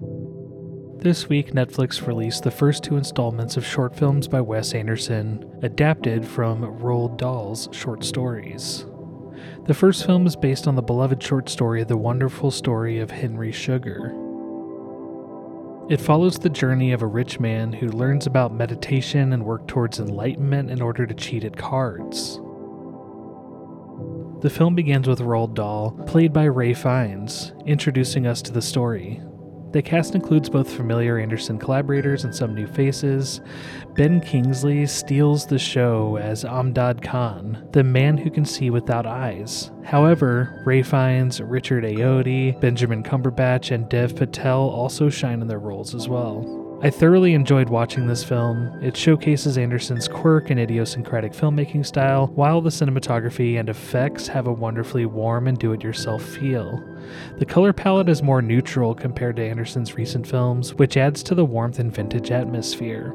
This week, Netflix released the first two installments of short films by Wes Anderson, adapted from Roald Dahl's short stories. The first film is based on the beloved short story The Wonderful Story of Henry Sugar. It follows the journey of a rich man who learns about meditation and work towards enlightenment in order to cheat at cards. The film begins with Roald Dahl, played by Ralph Fiennes, introducing us to the story. The cast includes both familiar Anderson collaborators and some new faces. Ben Kingsley steals the show as Amjad Khan, the man who can see without eyes. However, Ralph Fiennes, Richard Ayoade, Benedict Cumberbatch, and Dev Patel also shine in their roles as well. I thoroughly enjoyed watching this film. It showcases Anderson's quirk and idiosyncratic filmmaking style, while the cinematography and effects have a wonderfully warm and do it yourself feel. The color palette is more neutral compared to Anderson's recent films, which adds to the warmth and vintage atmosphere.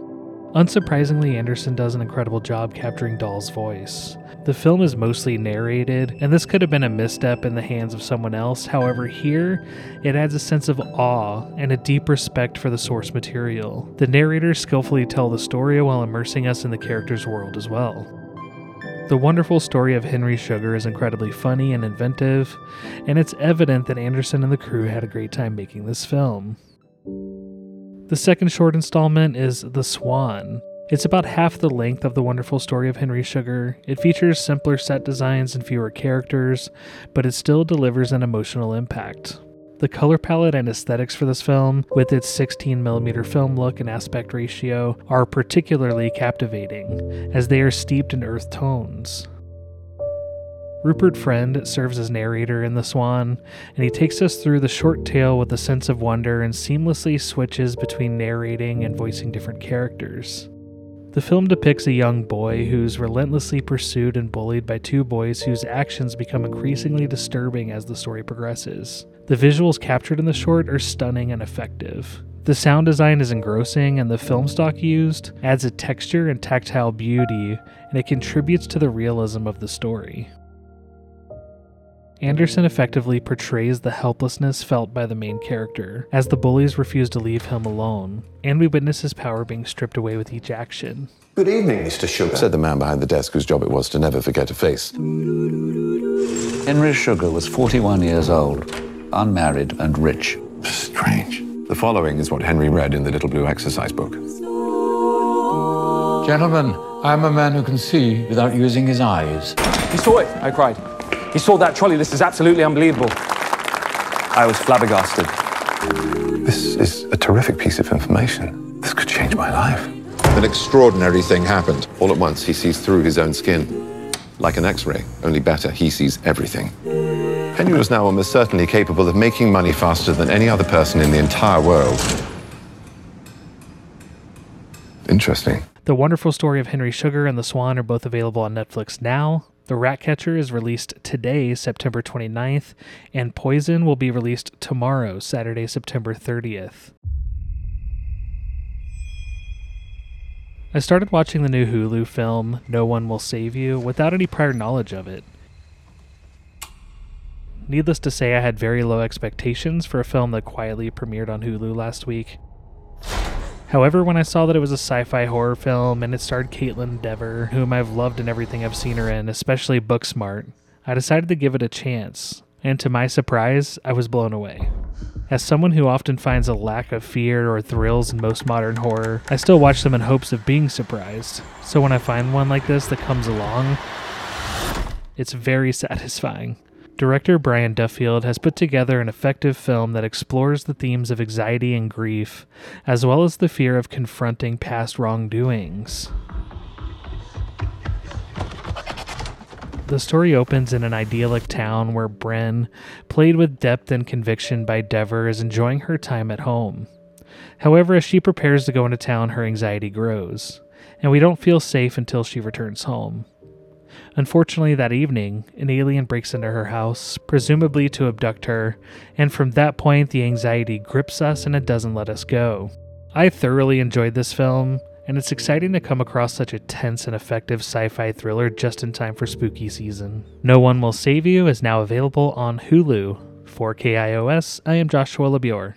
Unsurprisingly, Anderson does an incredible job capturing Dahl's voice. The film is mostly narrated, and this could have been a misstep in the hands of someone else. However, here, it adds a sense of awe and a deep respect for the source material. The narrators skillfully tell the story while immersing us in the character's world as well. The wonderful story of Henry Sugar is incredibly funny and inventive, and it's evident that Anderson and the crew had a great time making this film. The second short installment is The Swan. It's about half the length of the wonderful story of Henry Sugar. It features simpler set designs and fewer characters, but it still delivers an emotional impact. The color palette and aesthetics for this film, with its 16mm film look and aspect ratio, are particularly captivating, as they are steeped in earth tones. Rupert Friend serves as narrator in The Swan, and he takes us through the short tale with a sense of wonder and seamlessly switches between narrating and voicing different characters. The film depicts a young boy who's relentlessly pursued and bullied by two boys whose actions become increasingly disturbing as the story progresses. The visuals captured in the short are stunning and effective. The sound design is engrossing, and the film stock used adds a texture and tactile beauty, and it contributes to the realism of the story. Anderson effectively portrays the helplessness felt by the main character, as the bullies refuse to leave him alone, and we witness his power being stripped away with each action. Good evening, Mr. Sugar. Said the man behind the desk whose job it was to never forget a face. Henry Sugar was 41 years old, unmarried and rich. Strange. The following is what Henry read in the little blue exercise book. Gentlemen, I am a man who can see without using his eyes. He saw it, I cried. He saw that trolley. This is absolutely unbelievable. I was flabbergasted. This is a terrific piece of information. This could change my life. An extraordinary thing happened. All at once, he sees through his own skin. Like an x ray, only better, he sees everything. Henry was now almost certainly capable of making money faster than any other person in the entire world. Interesting. The wonderful story of Henry Sugar and the Swan are both available on Netflix now. The Ratcatcher is released today, September 29th, and Poison will be released tomorrow, Saturday, September 30th. I started watching the new Hulu film, No One Will Save You, without any prior knowledge of it. Needless to say, I had very low expectations for a film that quietly premiered on Hulu last week. However, when I saw that it was a sci fi horror film and it starred Kaitlyn Dever, whom I've loved in everything I've seen her in, especially Booksmart, I decided to give it a chance. And to my surprise, I was blown away. As someone who often finds a lack of fear or thrills in most modern horror, I still watch them in hopes of being surprised. So when I find one like this that comes along, it's very satisfying. Director Brian Duffield has put together an effective film that explores the themes of anxiety and grief, as well as the fear of confronting past wrongdoings. The story opens in an idyllic town where Brynn, played with depth and conviction by Dever, is enjoying her time at home. However, as she prepares to go into town, her anxiety grows, and we don't feel safe until she returns home. Unfortunately, that evening, an alien breaks into her house, presumably to abduct her, and from that point, the anxiety grips us and it doesn't let us go. I thoroughly enjoyed this film, and it's exciting to come across such a tense and effective sci fi thriller just in time for spooky season. No One Will Save You is now available on Hulu. For KIOS, I am Joshua LaBure.